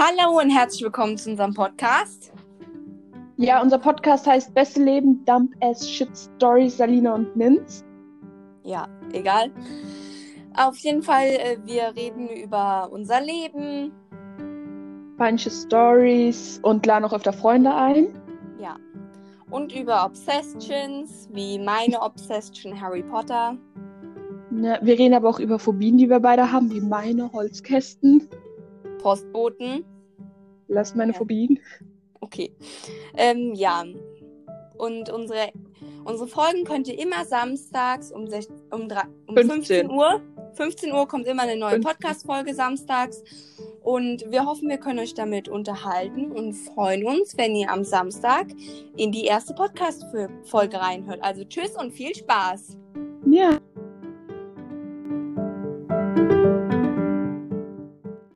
Hallo und herzlich willkommen zu unserem Podcast. Ja, unser Podcast heißt Beste Leben, Dump as Shit Stories, Salina und Nins. Ja, egal. Auf jeden Fall, äh, wir reden über unser Leben. Manche Stories und laden auch öfter Freunde ein. Ja. Und über Obsessions, wie meine Obsession Harry Potter. Ja, wir reden aber auch über Phobien, die wir beide haben, wie meine Holzkästen. Postboten. Lass meine Ja. Phobien. Okay. Ähm, ja. Und unsere, unsere Folgen könnt ihr immer samstags um, sech, um, drei, um 15. 15 Uhr. 15 Uhr kommt immer eine neue 15. Podcast-Folge samstags. Und wir hoffen, wir können euch damit unterhalten und freuen uns, wenn ihr am Samstag in die erste Podcast-Folge reinhört. Also tschüss und viel Spaß. Ja.